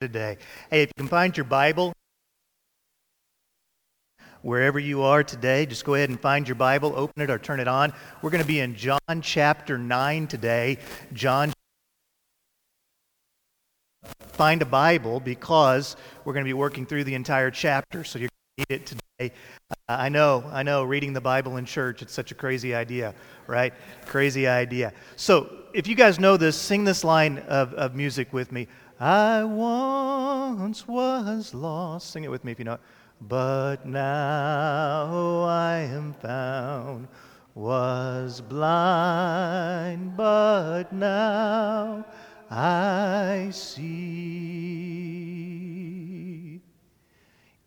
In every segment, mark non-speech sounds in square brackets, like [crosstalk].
today. Hey, if you can find your Bible, wherever you are today, just go ahead and find your Bible, open it or turn it on. We're going to be in John chapter 9 today. John find a Bible because we're going to be working through the entire chapter, so you're going to need it today. I know, I know, reading the Bible in church, it's such a crazy idea, right? Crazy idea. So, if you guys know this, sing this line of, of music with me. I once was lost. Sing it with me if you know it. But now I am found. Was blind, but now I see.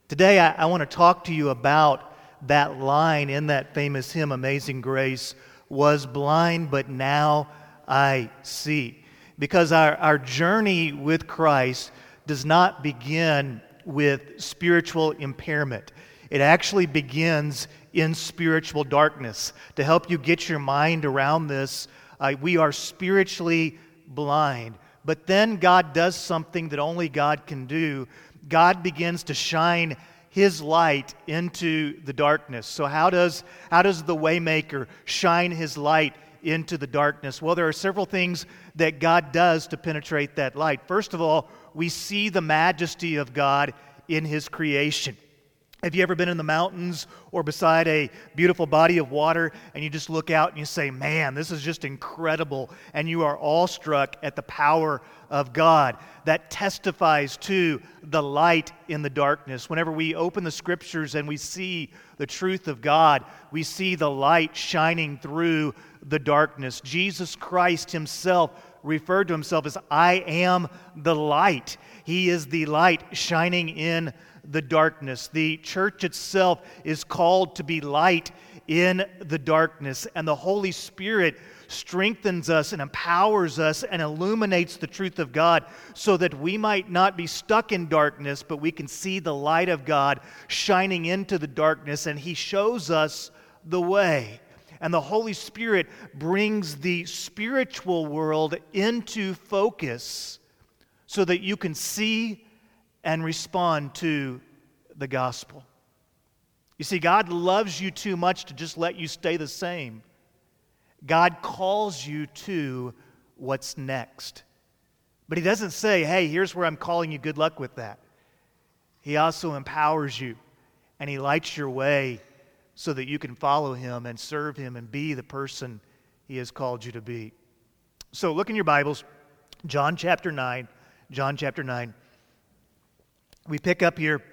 Today, I, I want to talk to you about that line in that famous hymn, Amazing Grace was blind, but now I see because our, our journey with Christ does not begin with spiritual impairment. It actually begins in spiritual darkness. To help you get your mind around this, uh, we are spiritually blind. But then God does something that only God can do. God begins to shine his light into the darkness. So how does how does the waymaker shine his light into the darkness? Well, there are several things that God does to penetrate that light. First of all, we see the majesty of God in His creation. Have you ever been in the mountains or beside a beautiful body of water and you just look out and you say, Man, this is just incredible? And you are awestruck at the power of God. That testifies to the light in the darkness. Whenever we open the scriptures and we see the truth of God, we see the light shining through the darkness. Jesus Christ Himself referred to Himself as, I am the light. He is the light shining in the darkness. The church itself is called to be light in the darkness, and the Holy Spirit strengthens us and empowers us and illuminates the truth of God so that we might not be stuck in darkness, but we can see the light of God shining into the darkness, and He shows us the way. And the Holy Spirit brings the spiritual world into focus so that you can see and respond to the gospel. You see, God loves you too much to just let you stay the same. God calls you to what's next. But He doesn't say, hey, here's where I'm calling you, good luck with that. He also empowers you and He lights your way so that you can follow Him and serve Him and be the person He has called you to be. So look in your Bibles, John chapter 9. John chapter 9. We pick up here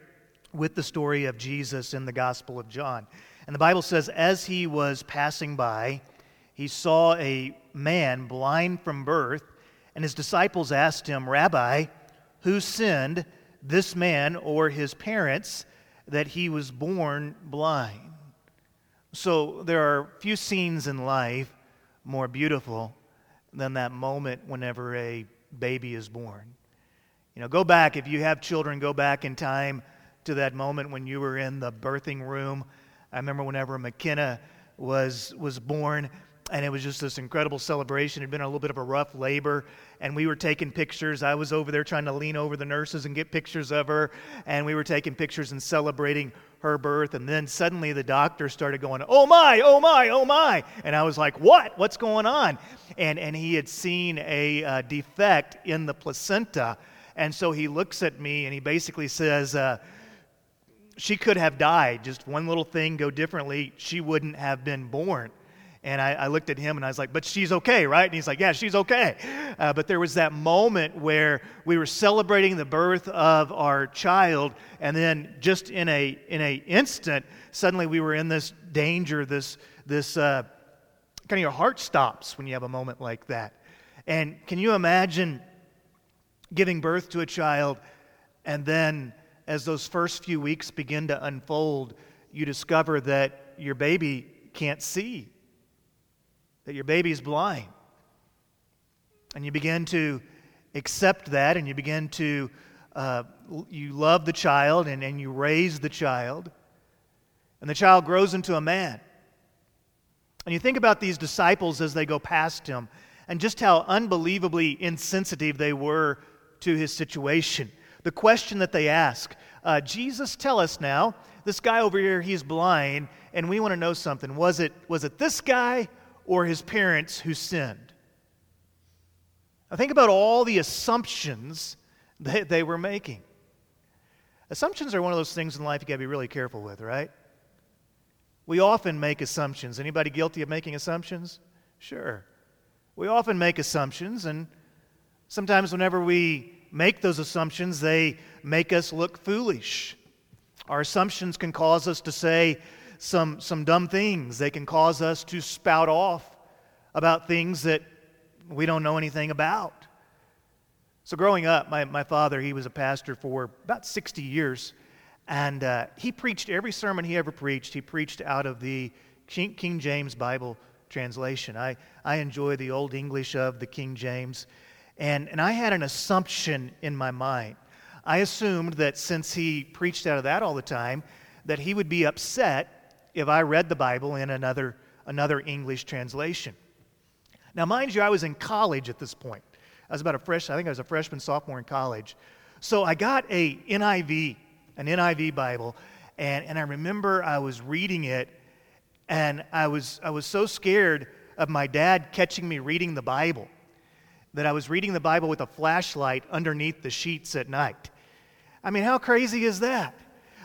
with the story of Jesus in the Gospel of John. And the Bible says, as he was passing by, he saw a man blind from birth, and his disciples asked him, Rabbi, who sinned, this man or his parents, that he was born blind? So there are few scenes in life more beautiful than that moment whenever a baby is born. You know, go back, if you have children, go back in time to that moment when you were in the birthing room. I remember whenever McKenna was, was born, and it was just this incredible celebration. It had been a little bit of a rough labor, and we were taking pictures. I was over there trying to lean over the nurses and get pictures of her, and we were taking pictures and celebrating her birth. And then suddenly the doctor started going, Oh my, oh my, oh my. And I was like, What? What's going on? And, and he had seen a uh, defect in the placenta and so he looks at me and he basically says, uh, She could have died. Just one little thing go differently, she wouldn't have been born. And I, I, looked at him and I was like, but she's okay, right? And he's like, yeah, she's okay. Uh, but there was that moment where we were celebrating the birth of our child, and then just in a in a instant, suddenly we were in this danger, this this uh, kind of your heart stops when you have a moment like that. And can you imagine giving birth to a child, and then as those first few weeks begin to unfold, you discover that your baby can't see, that your baby's blind. And you begin to accept that, and you begin to, uh, you love the child, and, and you raise the child, and the child grows into a man. And you think about these disciples as they go past him, and just how unbelievably insensitive they were to his situation. The question that they ask uh, Jesus, tell us now, this guy over here, he's blind, and we want to know something. Was it, was it this guy or his parents who sinned? Now, think about all the assumptions that they were making. Assumptions are one of those things in life you got to be really careful with, right? We often make assumptions. Anybody guilty of making assumptions? Sure. We often make assumptions, and sometimes whenever we make those assumptions, they make us look foolish. Our assumptions can cause us to say some, some dumb things. They can cause us to spout off about things that we don't know anything about. So, growing up, my, my father, he was a pastor for about 60 years. And uh, he preached every sermon he ever preached, he preached out of the King, King James Bible translation. I, I enjoy the Old English of the King James. And, and I had an assumption in my mind. I assumed that since he preached out of that all the time, that he would be upset if I read the Bible in another, another English translation. Now, mind you, I was in college at this point. I was about a fresh, I think I was a freshman, sophomore in college. So I got a NIV an NIV Bible, and, and I remember I was reading it, and I was, I was so scared of my dad catching me reading the Bible that I was reading the Bible with a flashlight underneath the sheets at night. I mean, how crazy is that?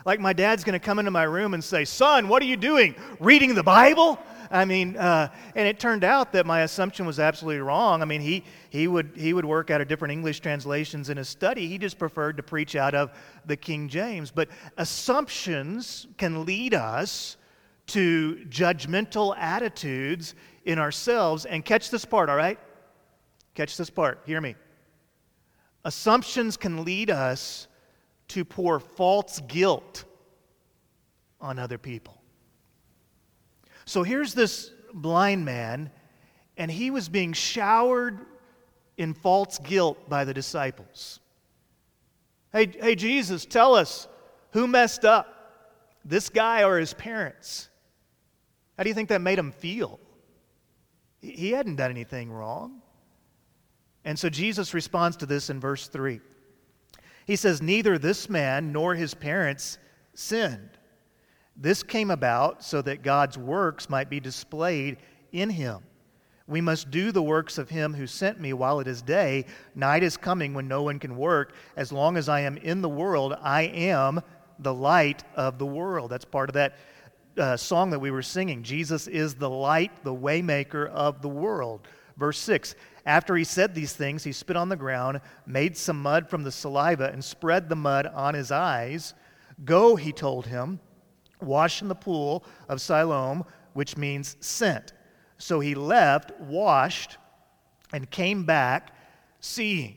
Like, my dad's going to come into my room and say, Son, what are you doing? Reading the Bible? I mean, uh, and it turned out that my assumption was absolutely wrong. I mean, he, he, would, he would work out of different English translations in his study. He just preferred to preach out of the King James. But assumptions can lead us to judgmental attitudes in ourselves. And catch this part, all right? Catch this part. Hear me. Assumptions can lead us to pour false guilt on other people. So here's this blind man, and he was being showered in false guilt by the disciples. Hey, hey, Jesus, tell us who messed up, this guy or his parents? How do you think that made him feel? He hadn't done anything wrong. And so Jesus responds to this in verse 3. He says, Neither this man nor his parents sinned. This came about so that God's works might be displayed in him. We must do the works of him who sent me while it is day. Night is coming when no one can work. As long as I am in the world, I am the light of the world. That's part of that uh, song that we were singing. Jesus is the light, the waymaker of the world. Verse 6 After he said these things, he spit on the ground, made some mud from the saliva, and spread the mud on his eyes. Go, he told him wash in the pool of Siloam, which means sent. So he left, washed, and came back seeing.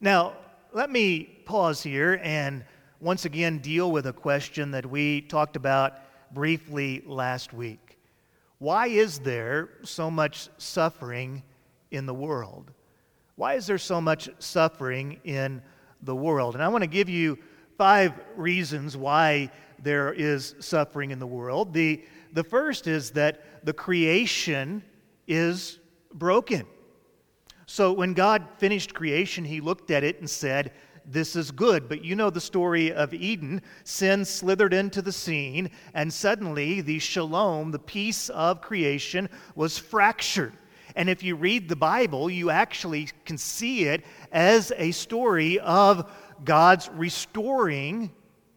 Now, let me pause here and once again deal with a question that we talked about briefly last week. Why is there so much suffering in the world? Why is there so much suffering in the world? And I want to give you five reasons why there is suffering in the world. The, the first is that the creation is broken. So when God finished creation, he looked at it and said, This is good. But you know the story of Eden. Sin slithered into the scene, and suddenly the shalom, the peace of creation, was fractured. And if you read the Bible, you actually can see it as a story of God's restoring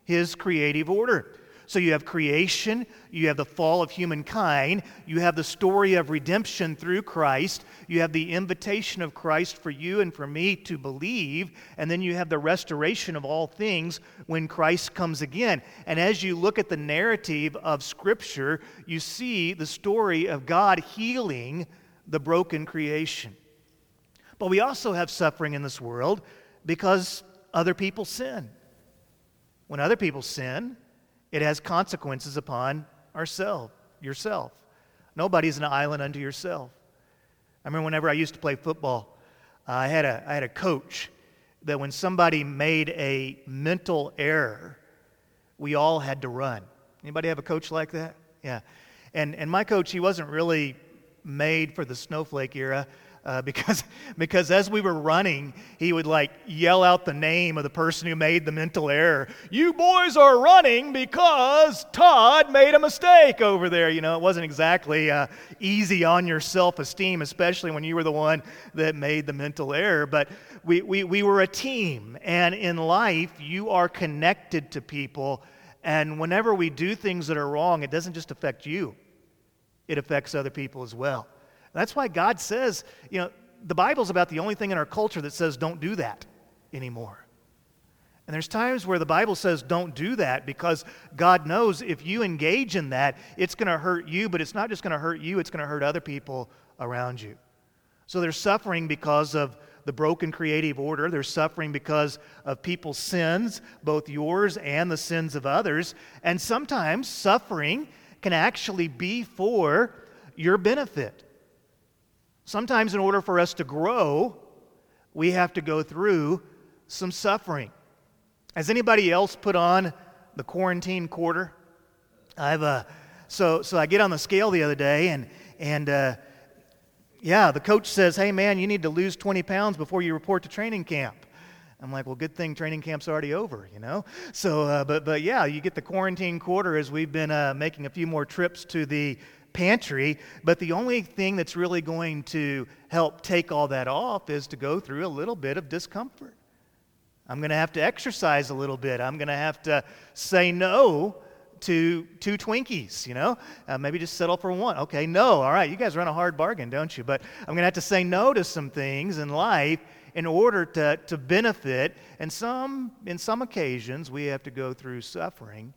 his creative order. So you have creation, you have the fall of humankind, you have the story of redemption through Christ, you have the invitation of Christ for you and for me to believe, and then you have the restoration of all things when Christ comes again. And as you look at the narrative of Scripture, you see the story of God healing the broken creation. But we also have suffering in this world because other people sin. When other people sin, it has consequences upon ourselves, yourself. Nobody's an island unto yourself. I remember whenever I used to play football, uh, I, had a, I had a coach that when somebody made a mental error, we all had to run. Anybody have a coach like that? Yeah. And, and my coach, he wasn't really made for the snowflake era. uh, [laughs] because, because as we were running, he would like yell out the name of the person who made the mental error. You boys are running because Todd made a mistake over there. You know, it wasn't exactly uh, easy on your self esteem, especially when you were the one that made the mental error. But we, we, we were a team, and in life, you are connected to people. And whenever we do things that are wrong, it doesn't just affect you, it affects other people as well. That's why God says, you know, the Bible's about the only thing in our culture that says don't do that anymore. And there's times where the Bible says don't do that because God knows if you engage in that, it's going to hurt you, but it's not just going to hurt you, it's going to hurt other people around you. So they're suffering because of the broken creative order. They're suffering because of people's sins, both yours and the sins of others. And sometimes suffering can actually be for your benefit. Sometimes, in order for us to grow, we have to go through some suffering. Has anybody else put on the quarantine quarter? I've uh, so so I get on the scale the other day and and uh, yeah, the coach says, "Hey man, you need to lose 20 pounds before you report to training camp." I'm like, well, good thing training camp's already over, you know. So, uh, but but yeah, you get the quarantine quarter as we've been uh, making a few more trips to the pantry, but the only thing that's really going to help take all that off is to go through a little bit of discomfort. I'm going to have to exercise a little bit. I'm going to have to say no to two Twinkies, you know? Uh, maybe just settle for one. Okay, no, all right, you guys run a hard bargain, don't you? But I'm going to have to say no to some things in life in order to, to benefit. And some, in some occasions, we have to go through suffering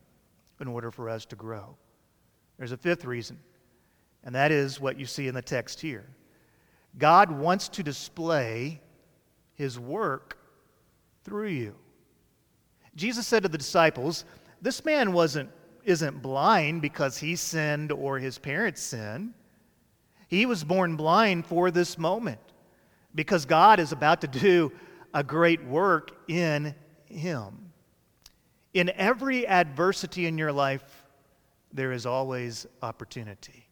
in order for us to grow. There's a fifth reason and that is what you see in the text here. God wants to display his work through you. Jesus said to the disciples, This man wasn't, isn't blind because he sinned or his parents sinned. He was born blind for this moment because God is about to do a great work in him. In every adversity in your life, there is always opportunity.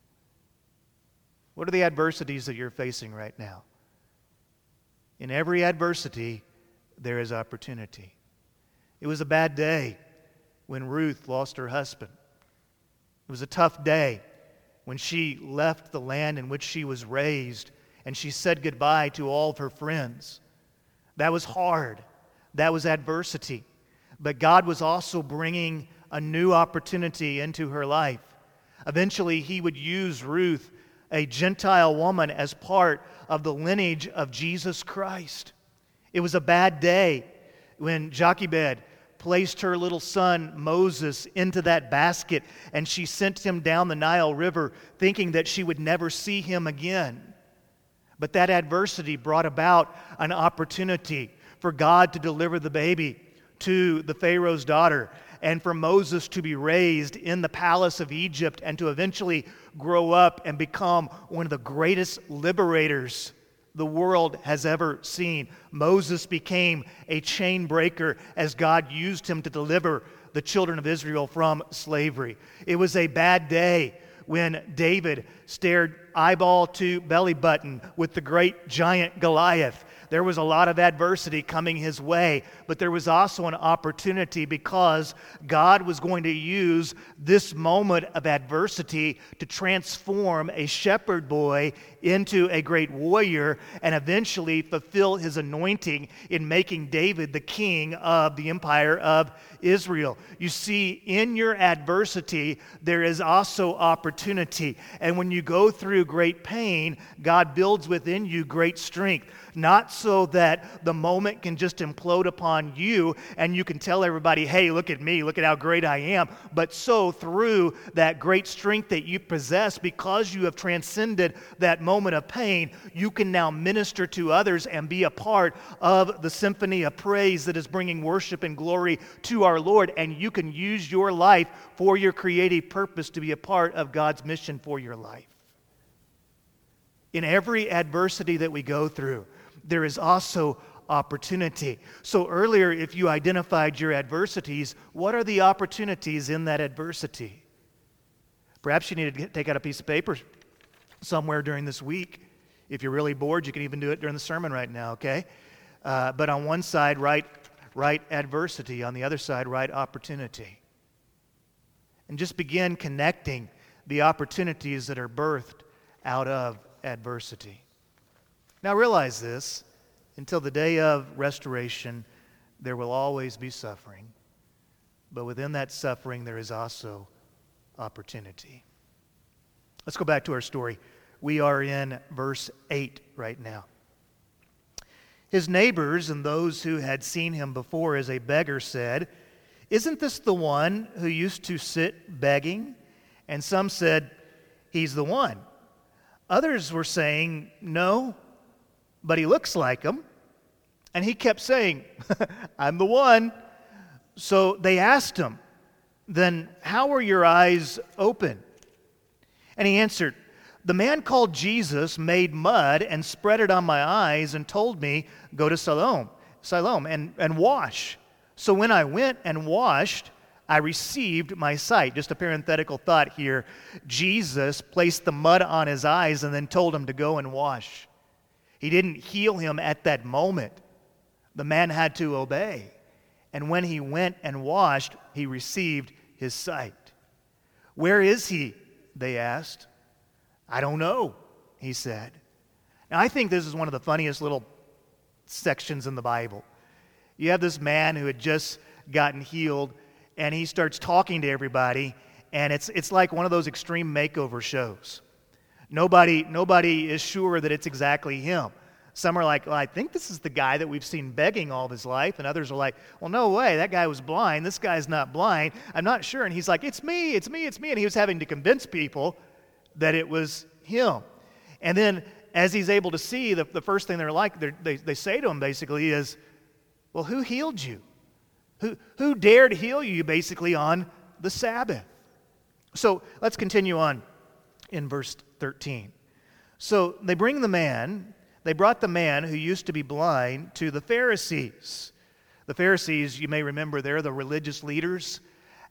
What are the adversities that you're facing right now? In every adversity, there is opportunity. It was a bad day when Ruth lost her husband. It was a tough day when she left the land in which she was raised and she said goodbye to all of her friends. That was hard. That was adversity. But God was also bringing a new opportunity into her life. Eventually, He would use Ruth a Gentile woman as part of the lineage of Jesus Christ. It was a bad day when Jochebed placed her little son Moses into that basket and she sent him down the Nile River thinking that she would never see him again. But that adversity brought about an opportunity for God to deliver the baby to the Pharaoh's daughter and for Moses to be raised in the palace of Egypt and to eventually grow up and become one of the greatest liberators the world has ever seen. Moses became a chain breaker as God used him to deliver the children of Israel from slavery. It was a bad day when David stared eyeball to belly button with the great giant Goliath. There was a lot of adversity coming his way, but there was also an opportunity because God was going to use this moment of adversity to transform a shepherd boy into a great warrior and eventually fulfill his anointing in making David the king of the empire of Israel. You see, in your adversity, there is also opportunity. And when you go through great pain, God builds within you great strength not so that the moment can just implode upon you and you can tell everybody, hey, look at me, look at how great I am, but so through that great strength that you possess, because you have transcended that moment of pain, you can now minister to others and be a part of the symphony of praise that is bringing worship and glory to our Lord. And you can use your life for your creative purpose to be a part of God's mission for your life. In every adversity that we go through, there is also opportunity. So, earlier, if you identified your adversities, what are the opportunities in that adversity? Perhaps you need to take out a piece of paper somewhere during this week If you're really bored, you can even do it during the sermon right now, okay? Uh, but on one side, write, write adversity. On the other side, write opportunity. And just begin connecting the opportunities that are birthed out of adversity. Now, realize this until the day of restoration, there will always be suffering. But within that suffering, there is also opportunity. Let's go back to our story. We are in verse 8 right now. His neighbors and those who had seen him before as a beggar said, Isn't this the one who used to sit begging? And some said, He's the one. Others were saying, No, but he looks like him. And he kept saying, [laughs] I'm the one. So they asked him, Then how were your eyes open? And he answered, The man called Jesus made mud and spread it on my eyes and told me, Go to Siloam, Siloam and, and wash. So when I went and washed, I received my sight. Just a parenthetical thought here. Jesus placed the mud on his eyes and then told him to go and wash. He didn't heal him at that moment. The man had to obey. And when he went and washed, he received his sight. Where is he? They asked. I don't know, he said. Now, I think this is one of the funniest little sections in the Bible. You have this man who had just gotten healed, and he starts talking to everybody, and it's, it's like one of those extreme makeover shows. Nobody, nobody is sure that it's exactly him. Some are like, well, I think this is the guy that we've seen begging all of his life. And others are like, well, no way. That guy was blind. This guy's not blind. I'm not sure. And he's like, it's me, it's me, it's me. And he was having to convince people that it was him. And then as he's able to see, the, the first thing they're like, they're, they, they say to him basically is, well, who healed you? Who, who dared heal you basically on the Sabbath? So let's continue on in verse 13. So they bring the man they brought the man who used to be blind to the Pharisees. The Pharisees, you may remember, they're the religious leaders,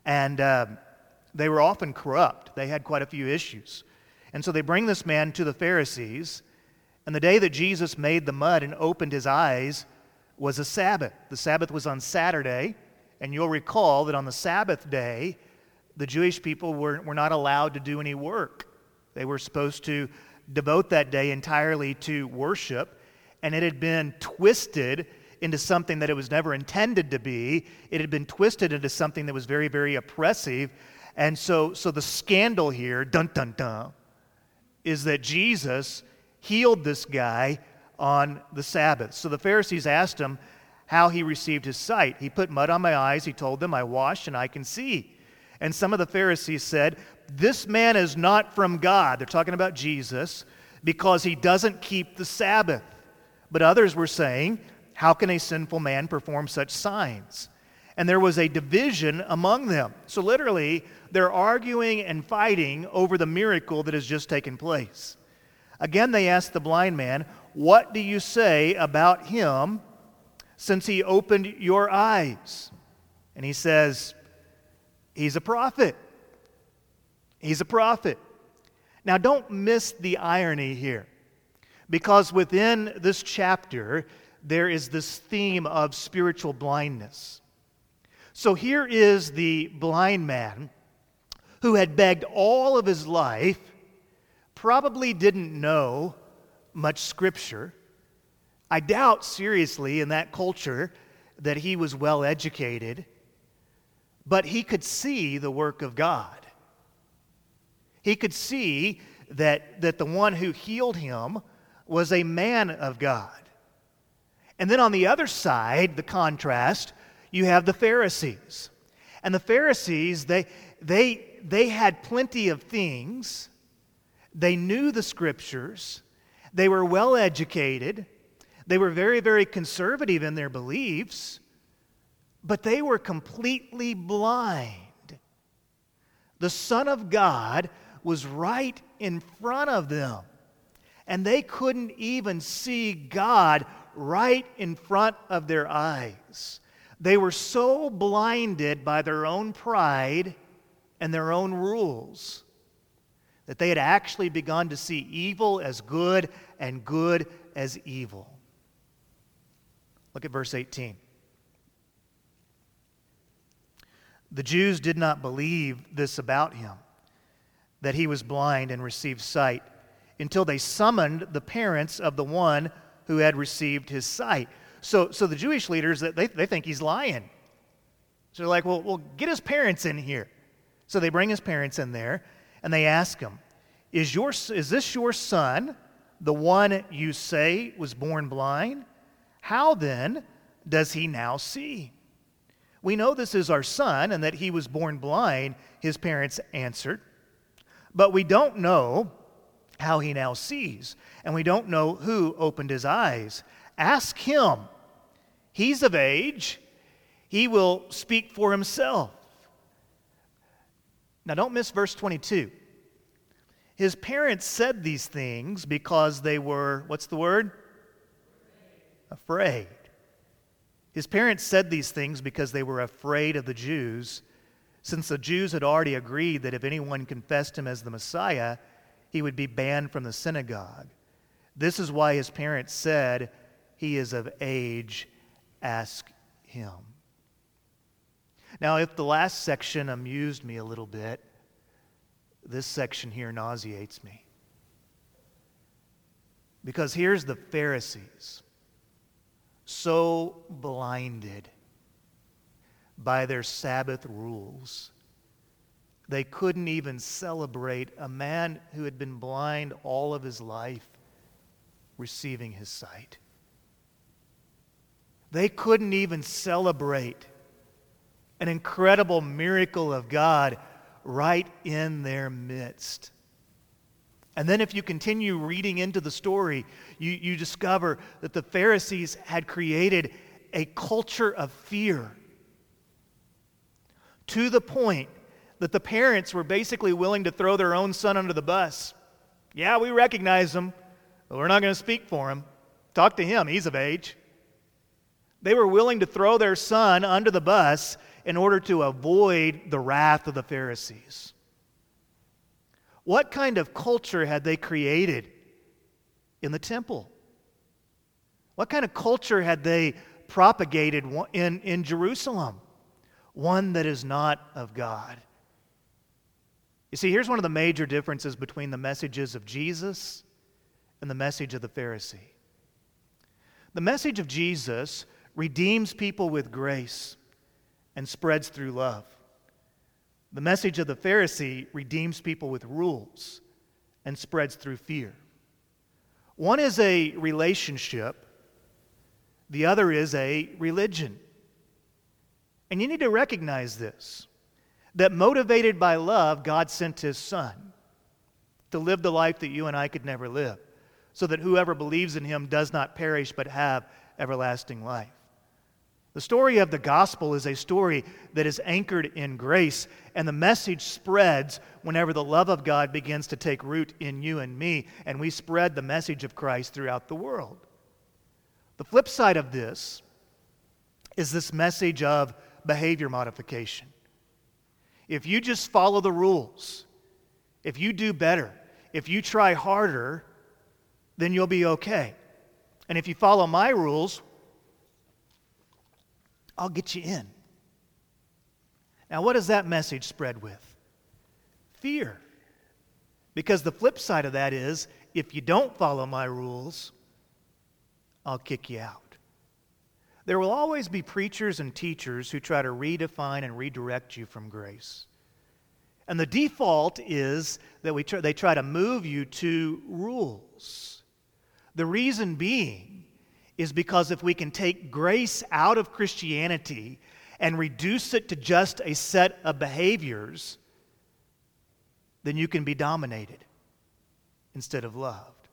and uh, they were often corrupt. They had quite a few issues. And so they bring this man to the Pharisees, and the day that Jesus made the mud and opened his eyes was a Sabbath. The Sabbath was on Saturday, and you'll recall that on the Sabbath day, the Jewish people were, were not allowed to do any work. They were supposed to devote that day entirely to worship, and it had been twisted into something that it was never intended to be. It had been twisted into something that was very, very oppressive. And so, so the scandal here, dun dun dun, is that Jesus healed this guy on the Sabbath. So the Pharisees asked him how he received his sight. He put mud on my eyes. He told them, I washed and I can see. And some of the Pharisees said, This man is not from God. They're talking about Jesus because he doesn't keep the Sabbath. But others were saying, How can a sinful man perform such signs? And there was a division among them. So literally, they're arguing and fighting over the miracle that has just taken place. Again, they asked the blind man, What do you say about him since he opened your eyes? And he says, He's a prophet. He's a prophet. Now, don't miss the irony here, because within this chapter, there is this theme of spiritual blindness. So here is the blind man who had begged all of his life, probably didn't know much scripture. I doubt seriously in that culture that he was well educated but he could see the work of God. He could see that, that the one who healed him was a man of God. And then on the other side, the contrast, you have the Pharisees. And the Pharisees, they, they, they had plenty of things. They knew the scriptures. They were well educated. They were very, very conservative in their beliefs but they were completely blind. The Son of God was right in front of them, and they couldn't even see God right in front of their eyes. They were so blinded by their own pride and their own rules that they had actually begun to see evil as good and good as evil. Look at verse 18. The Jews did not believe this about him, that he was blind and received sight, until they summoned the parents of the one who had received his sight. So, so the Jewish leaders, they, they think he's lying. So they're like, well, well, get his parents in here. So they bring his parents in there and they ask him, is, your, is this your son, the one you say was born blind? How then does he now see? We know this is our son and that he was born blind, his parents answered. But we don't know how he now sees, and we don't know who opened his eyes. Ask him. He's of age, he will speak for himself. Now, don't miss verse 22. His parents said these things because they were, what's the word? Afraid. His parents said these things because they were afraid of the Jews, since the Jews had already agreed that if anyone confessed him as the Messiah, he would be banned from the synagogue. This is why his parents said, He is of age, ask him. Now, if the last section amused me a little bit, this section here nauseates me. Because here's the Pharisees so blinded by their Sabbath rules, they couldn't even celebrate a man who had been blind all of his life receiving his sight. They couldn't even celebrate an incredible miracle of God right in their midst. And then, if you continue reading into the story, you, you discover that the Pharisees had created a culture of fear to the point that the parents were basically willing to throw their own son under the bus. Yeah, we recognize him, but we're not going to speak for him. Talk to him, he's of age. They were willing to throw their son under the bus in order to avoid the wrath of the Pharisees. What kind of culture had they created in the temple? What kind of culture had they propagated in, in Jerusalem? One that is not of God. You see, here's one of the major differences between the messages of Jesus and the message of the Pharisee. The message of Jesus redeems people with grace and spreads through love. The message of the Pharisee redeems people with rules and spreads through fear. One is a relationship, the other is a religion. And you need to recognize this that motivated by love, God sent his son to live the life that you and I could never live, so that whoever believes in him does not perish but have everlasting life. The story of the gospel is a story that is anchored in grace, and the message spreads whenever the love of God begins to take root in you and me, and we spread the message of Christ throughout the world. The flip side of this is this message of behavior modification. If you just follow the rules, if you do better, if you try harder, then you'll be okay. And if you follow my rules, I'll get you in. Now, what does that message spread with? Fear. Because the flip side of that is if you don't follow my rules, I'll kick you out. There will always be preachers and teachers who try to redefine and redirect you from grace. And the default is that we try, they try to move you to rules. The reason being is because if we can take grace out of Christianity and reduce it to just a set of behaviors, then you can be dominated instead of loved.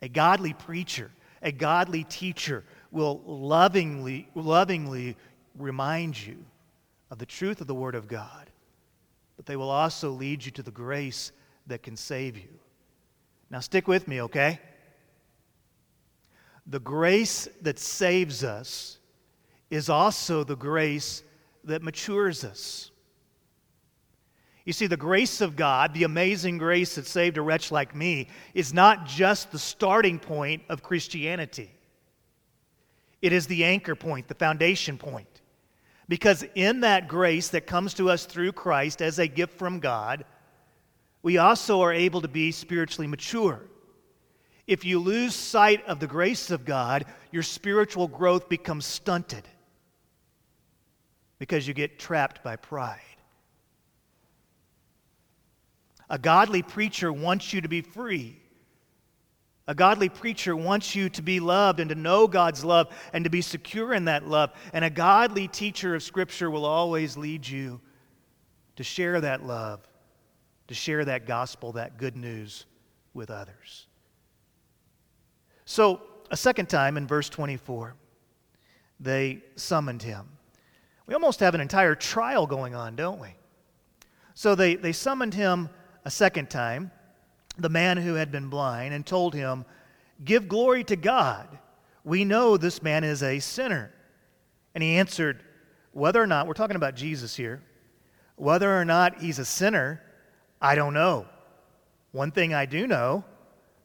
A godly preacher, a godly teacher will lovingly, lovingly remind you of the truth of the Word of God, but they will also lead you to the grace that can save you. Now, stick with me, okay? The grace that saves us is also the grace that matures us. You see, the grace of God, the amazing grace that saved a wretch like me, is not just the starting point of Christianity. It is the anchor point, the foundation point. Because in that grace that comes to us through Christ as a gift from God, we also are able to be spiritually mature. If you lose sight of the grace of God, your spiritual growth becomes stunted because you get trapped by pride. A godly preacher wants you to be free. A godly preacher wants you to be loved and to know God's love and to be secure in that love. And a godly teacher of Scripture will always lead you to share that love, to share that gospel, that good news with others. So, a second time in verse 24, they summoned him. We almost have an entire trial going on, don't we? So they, they summoned him a second time, the man who had been blind, and told him, Give glory to God. We know this man is a sinner. And he answered, Whether or not, we're talking about Jesus here, whether or not he's a sinner, I don't know. One thing I do know,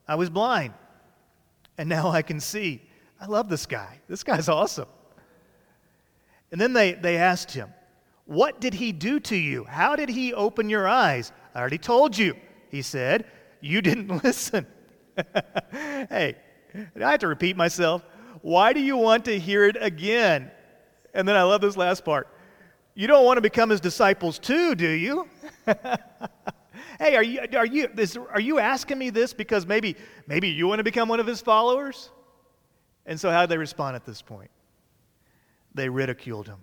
I was blind, and now I can see. I love this guy. This guy's awesome. And then they, they asked him, What did he do to you? How did he open your eyes? I already told you, he said. You didn't [laughs] listen. [laughs] hey, I have to repeat myself. Why do you want to hear it again? And then I love this last part. You don't want to become his disciples too, do you? [laughs] hey, are you, are, you, this, are you asking me this because maybe, maybe you want to become one of his followers? And so, how did they respond at this point? They ridiculed him.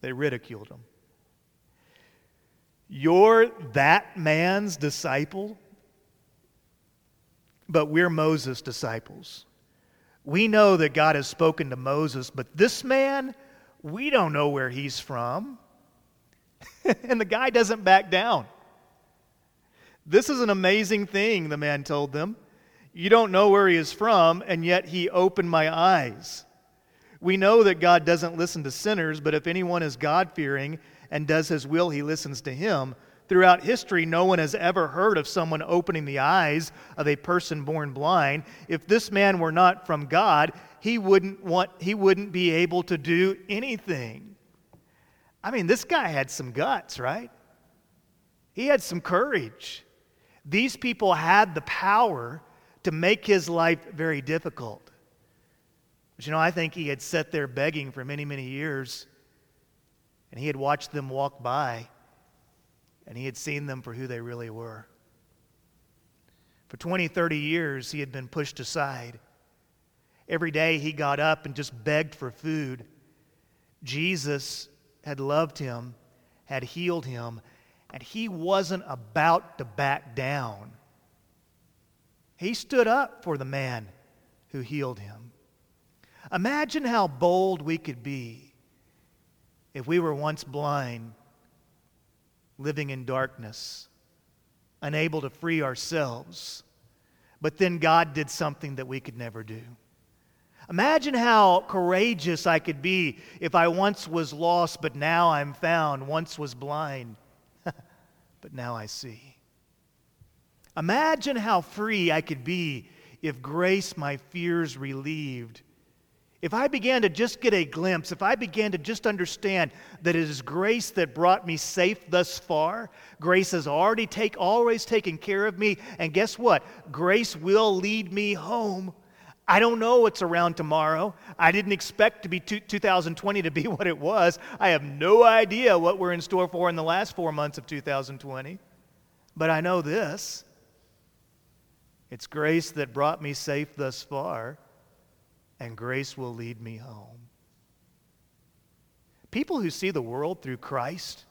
They ridiculed him. You're that man's disciple, but we're Moses' disciples. We know that God has spoken to Moses, but this man, we don't know where he's from. [laughs] and the guy doesn't back down. This is an amazing thing, the man told them. You don't know where he is from, and yet he opened my eyes. We know that God doesn't listen to sinners, but if anyone is God fearing and does his will, he listens to him. Throughout history, no one has ever heard of someone opening the eyes of a person born blind. If this man were not from God, he wouldn't, want, he wouldn't be able to do anything. I mean, this guy had some guts, right? He had some courage. These people had the power to make his life very difficult. But you know, I think he had sat there begging for many, many years and he had watched them walk by, and he had seen them for who they really were. For 20, 30 years, he had been pushed aside. Every day he got up and just begged for food. Jesus had loved him, had healed him, and he wasn't about to back down. He stood up for the man who healed him. Imagine how bold we could be if we were once blind, living in darkness, unable to free ourselves, but then God did something that we could never do. Imagine how courageous I could be if I once was lost, but now I'm found, once was blind, [laughs] but now I see. Imagine how free I could be if grace my fears relieved if I began to just get a glimpse, if I began to just understand that it is grace that brought me safe thus far, grace has already take, always taken care of me, and guess what? Grace will lead me home. I don't know what's around tomorrow. I didn't expect to be 2020 to be [laughs] what it was. I have no idea what we're in store for in the last four months of 2020. But I know this it's grace that brought me safe thus far and grace will lead me home. People who see the world through Christ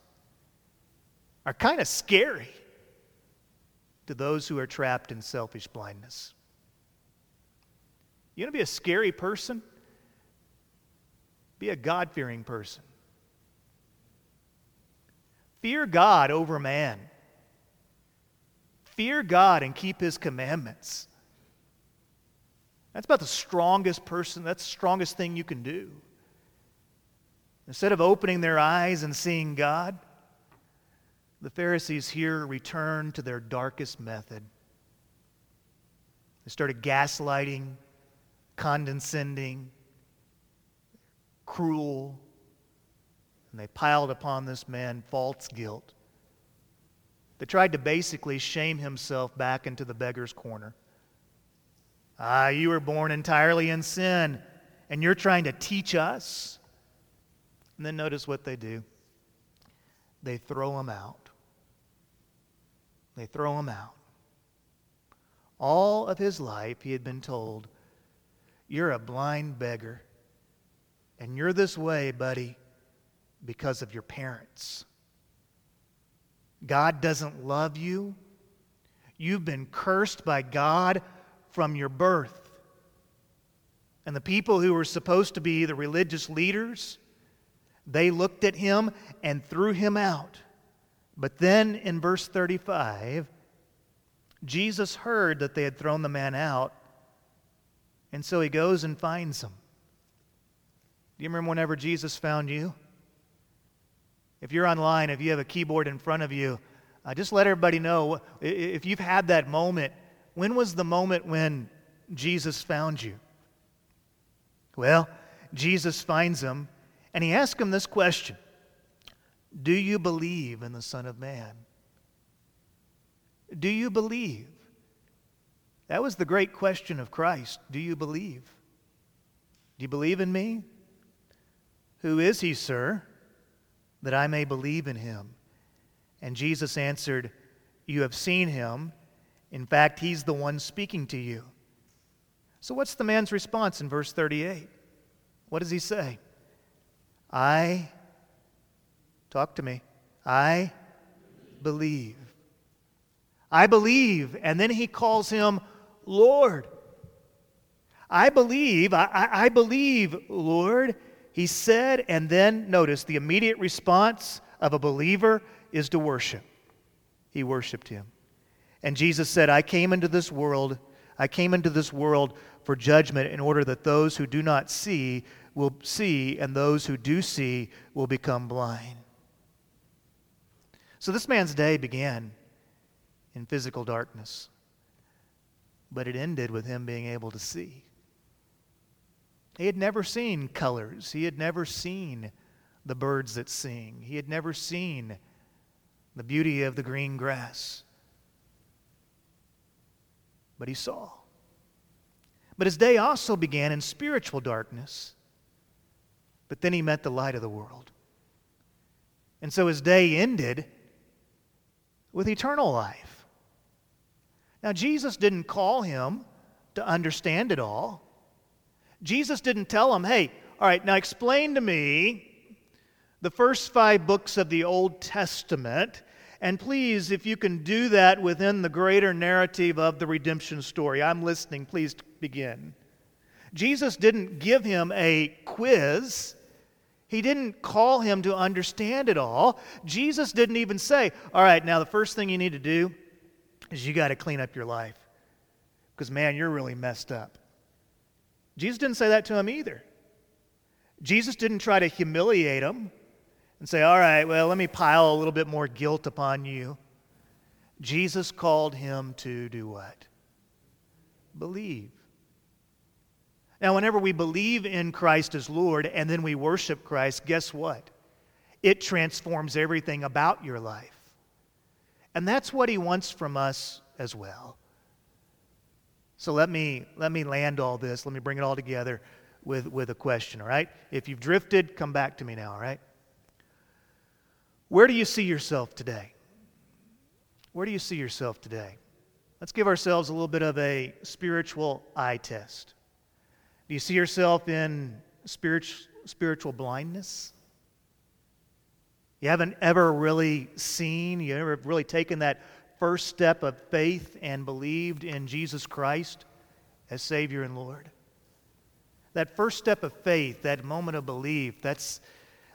are kind of scary to those who are trapped in selfish blindness. You want to be a scary person? Be a God fearing person. Fear God over man. Fear God and keep his commandments. That's about the strongest person, that's the strongest thing you can do. Instead of opening their eyes and seeing God, the Pharisees here returned to their darkest method. They started gaslighting, condescending, cruel, and they piled upon this man false guilt. They tried to basically shame himself back into the beggar's corner. Ah, you were born entirely in sin, and you're trying to teach us. And then notice what they do they throw him out. They throw him out. All of his life, he had been told, You're a blind beggar, and you're this way, buddy, because of your parents. God doesn't love you. You've been cursed by God from your birth. And the people who were supposed to be the religious leaders, they looked at him and threw him out. But then in verse 35, Jesus heard that they had thrown the man out, and so he goes and finds him. Do you remember whenever Jesus found you? If you're online, if you have a keyboard in front of you, uh, just let everybody know if you've had that moment. When was the moment when Jesus found you? Well, Jesus finds him and he asks him this question Do you believe in the Son of Man? Do you believe? That was the great question of Christ. Do you believe? Do you believe in me? Who is he, sir? that I may believe in him. And Jesus answered, You have seen him. In fact, he's the one speaking to you. So, what's the man's response in verse 38? What does he say? I, talk to me, I believe. I believe. And then he calls him Lord. I believe, I, I, believe, Lord. He said, and then notice the immediate response of a believer is to worship. He worshiped him. And Jesus said, I came into this world, I came into this world for judgment in order that those who do not see will see, and those who do see will become blind. So this man's day began in physical darkness, but it ended with him being able to see. He had never seen colors. He had never seen the birds that sing. He had never seen the beauty of the green grass. But he saw. But his day also began in spiritual darkness. But then he met the light of the world. And so his day ended with eternal life. Now, Jesus didn't call him to understand it all. Jesus didn't tell him, hey, all right, now explain to me the first five books of the Old Testament. And please, if you can do that within the greater narrative of the redemption story, I'm listening. Please begin. Jesus didn't give him a quiz. He didn't call him to understand it all. Jesus didn't even say, All right, now the first thing you need to do is you got to clean up your life. Because, man, you're really messed up. Jesus didn't say that to him either. Jesus didn't try to humiliate him and say, All right, well, let me pile a little bit more guilt upon you. Jesus called him to do what? Believe. Now, whenever we believe in Christ as Lord and then we worship Christ, guess what? It transforms everything about your life. And that's what he wants from us as well. So let me, let me land all this. Let me bring it all together with, with a question, all right? If you've drifted, come back to me now, all right? Where do you see yourself today? Where do you see yourself today? Let's give ourselves a little bit of a spiritual eye test. Do you see yourself in spiritual, spiritual blindness? You haven't ever really seen, you ever really taken that first step of faith and believed in Jesus Christ as Savior and Lord. That first step of faith, that moment of belief, that's,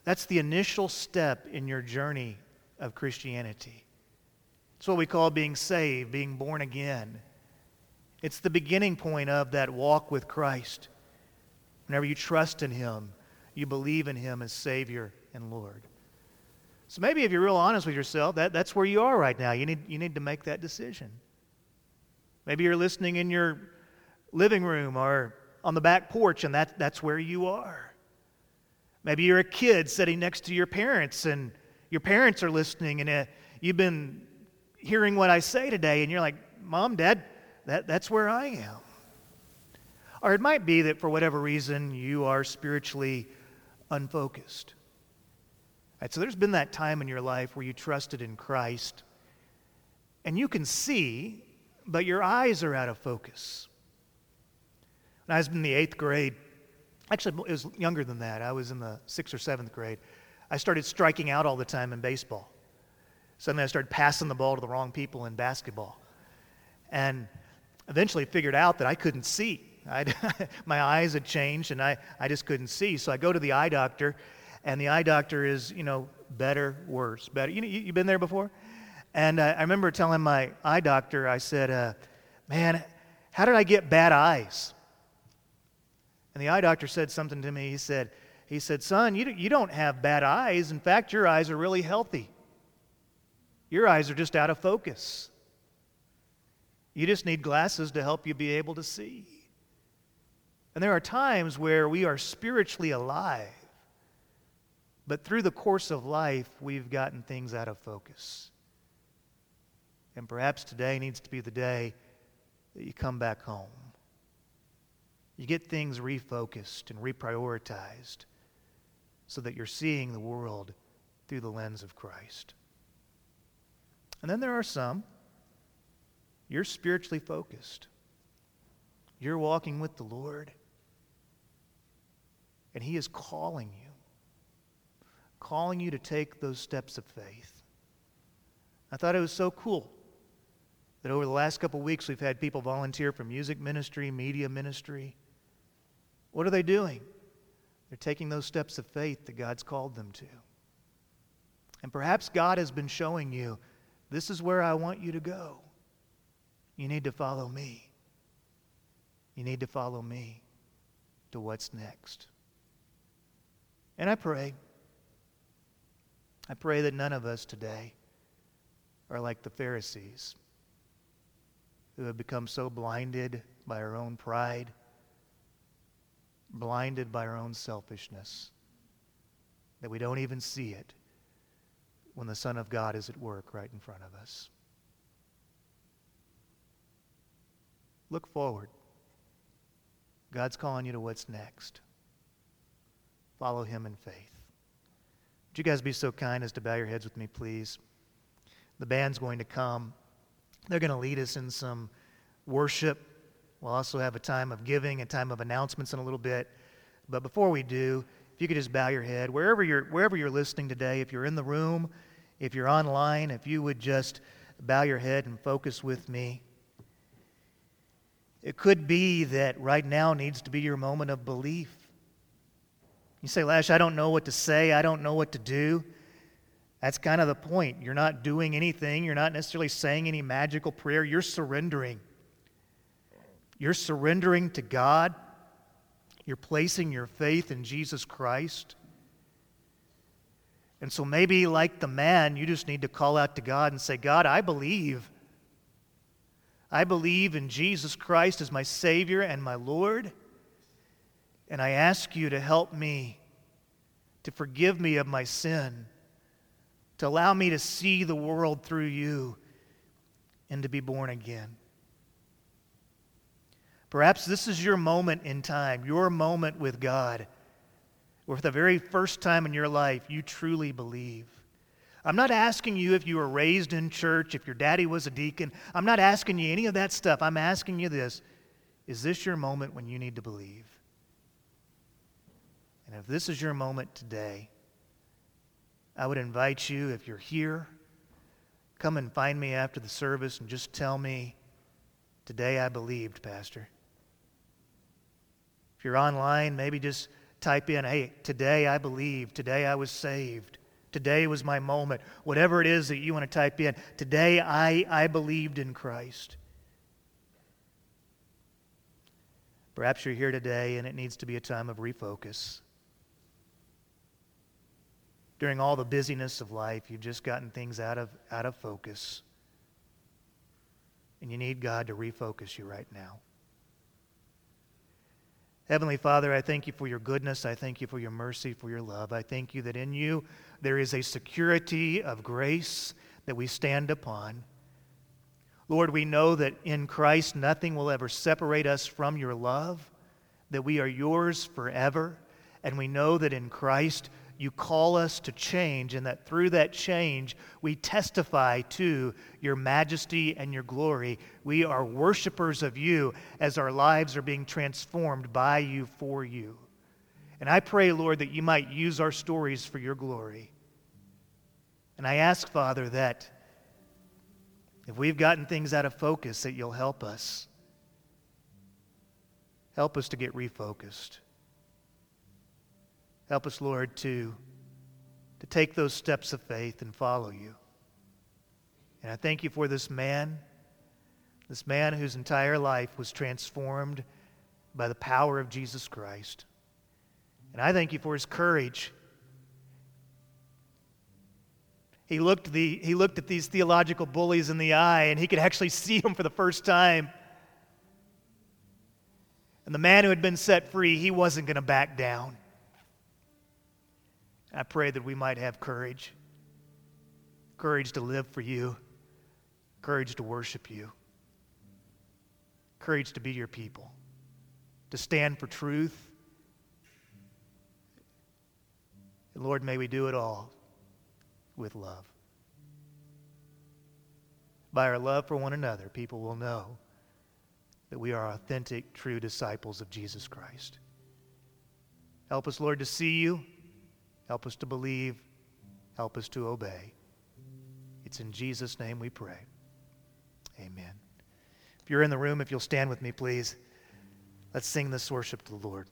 that's the initial step in your journey of Christianity. It's what we call being saved, being born again. It's the beginning point of that walk with Christ. Whenever you trust in Him, You believe in Him as Savior and Lord. So maybe if you're real honest with yourself, that, that's where you are right now. You need, you need to make that decision. Maybe you're listening in your living room or on the back porch, and that, that's where you are. Maybe you're a kid sitting next to your parents, and your parents are listening, and uh, you've been hearing what I say today, and you're like, Mom, Dad, that, that's where I am. Or it might be that for whatever reason you are spiritually unfocused. Right, so there's been that time in your life where you trusted in Christ, and you can see, but your eyes are out of focus. When I was in the eighth grade, actually, it was younger than that. I was in the sixth or seventh grade. I started striking out all the time in baseball. Suddenly, I started passing the ball to the wrong people in basketball. And eventually figured out that I couldn't see. [laughs] [laughs] my eyes had changed and I, I just couldn't see. So I go to the eye doctor, and the eye doctor is, you know, better, worse, better. You know, you, have been there before? And uh, I remember telling my eye doctor, I said, uh, man, how did I get bad eyes? And the eye doctor said something to me. He said, he said, son, you, you don't have bad eyes. In fact, your eyes are really healthy. Your eyes are just out of focus. You just need glasses to help you be able to see. And there are times where we are spiritually alive, but through the course of life, we've gotten things out of focus. And perhaps today needs to be the day that you come back home. You get things refocused and reprioritized so that you're seeing the world through the lens of Christ. And then there are some you're spiritually focused. You're walking with the Lord. And He is calling you, calling you to take those steps of faith. I thought it was so cool that over the last couple of weeks we've had people volunteer for music ministry, media ministry. What are they doing? They're taking those steps of faith that God's called them to. And perhaps God has been showing you this is where I want you to go. You need to follow me. You need to follow me to what's next. And I pray, I pray that none of us today are like the Pharisees who have become so blinded by our own pride, blinded by our own selfishness, that we don't even see it when the Son of God is at work right in front of us. Look forward. God's calling you to what's next. Follow Him in faith. Would you guys be so kind as to bow your heads with me, please? The band's going to come. They're going to lead us in some worship. We'll also have a time of giving, a time of announcements in a little bit. But before we do, if you could just bow your head, wherever you're, wherever you're listening today, if you're in the room, if you're online, if you would just bow your head and focus with me. It could be that right now needs to be your moment of belief. You say, Lash, I don't know what to say, I don't know what to do. That's kind of the point. You're not doing anything, you're not necessarily saying any magical prayer, you're surrendering. You're surrendering to God, you're placing your faith in Jesus Christ. And so maybe, like the man, you just need to call out to God and say, God, I believe. I believe in Jesus Christ as my Savior and my Lord. And I ask you to help me, to forgive me of my sin, to allow me to see the world through you, and to be born again. Perhaps this is your moment in time, your moment with God, where for the very first time in your life you truly believe. I'm not asking you if you were raised in church, if your daddy was a deacon. I'm not asking you any of that stuff. I'm asking you this Is this your moment when you need to believe? And if this is your moment today, I would invite you, if you're here, come and find me after the service and just tell me, Today I believed, Pastor. If you're online, maybe just type in, Hey, today I believed. Today I was saved. Today was my moment. Whatever it is that you want to type in, today I, I believed in Christ. Perhaps you're here today and it needs to be a time of refocus. During all the busyness of life, you've just gotten things out of, out of focus. And you need God to refocus you right now. Heavenly Father, I thank you for your goodness. I thank you for your mercy, for your love. I thank you that in you there is a security of grace that we stand upon. Lord, we know that in Christ nothing will ever separate us from your love, that we are yours forever, and we know that in Christ you call us to change, and that through that change, we testify to your majesty and your glory. We are worshipers of you as our lives are being transformed by you for you. And I pray, Lord, that you might use our stories for your glory. And I ask, Father, that if we've gotten things out of focus, that you'll help us. Help us to get refocused. Help us, Lord, to, to take those steps of faith and follow you. And I thank you for this man, this man whose entire life was transformed by the power of Jesus Christ. And I thank you for his courage. He looked, the, he looked at these theological bullies in the eye and he could actually [laughs] see them for the first time. And the man who had been set free, he wasn't going to back down. I pray that we might have courage courage to live for you, courage to worship you, courage to be your people, to stand for truth. And Lord, may we do it all with love. By our love for one another, people will know that we are authentic, true disciples of Jesus Christ. Help us, Lord, to see you Help us to believe. Help us to obey. It's in Jesus' name we pray. Amen. If you're in the room, if you'll stand with me, please, let's sing this worship to the Lord.